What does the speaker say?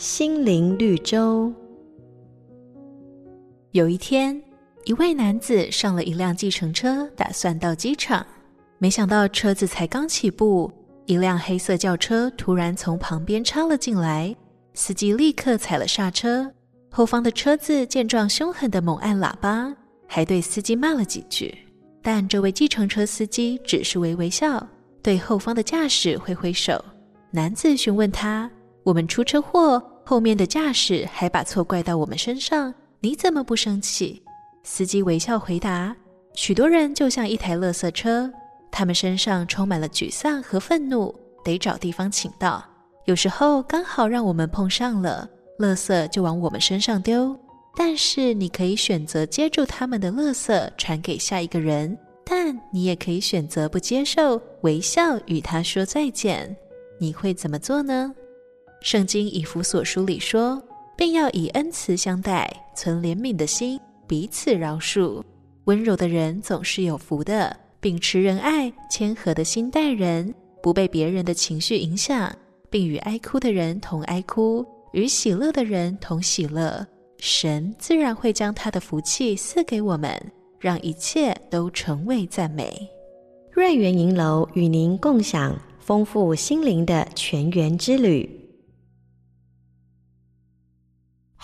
心灵绿洲。有一天，一位男子上了一辆计程车，打算到机场。没想到车子才刚起步，一辆黑色轿车突然从旁边插了进来，司机立刻踩了刹车。后方的车子见状，凶狠地猛按喇叭，还对司机骂了几句。但这位计程车司机只是微微笑，对后方的驾驶挥挥手。男子询问他：“我们出车祸，后面的驾驶还把错怪到我们身上，你怎么不生气？”司机微笑回答：“许多人就像一台垃圾车，他们身上充满了沮丧和愤怒，得找地方倾倒。有时候刚好让我们碰上了，垃圾就往我们身上丢。但是你可以选择接住他们的垃圾，传给下一个人；但你也可以选择不接受，微笑与他说再见。”你会怎么做呢？圣经以弗所书里说，并要以恩慈相待，存怜悯的心，彼此饶恕。温柔的人总是有福的，秉持仁爱、谦和的心待人，不被别人的情绪影响，并与哀哭的人同哀哭，与喜乐的人同喜乐。神自然会将他的福气赐给我们，让一切都成为赞美。瑞园银楼与您共享。丰富心灵的泉源之旅。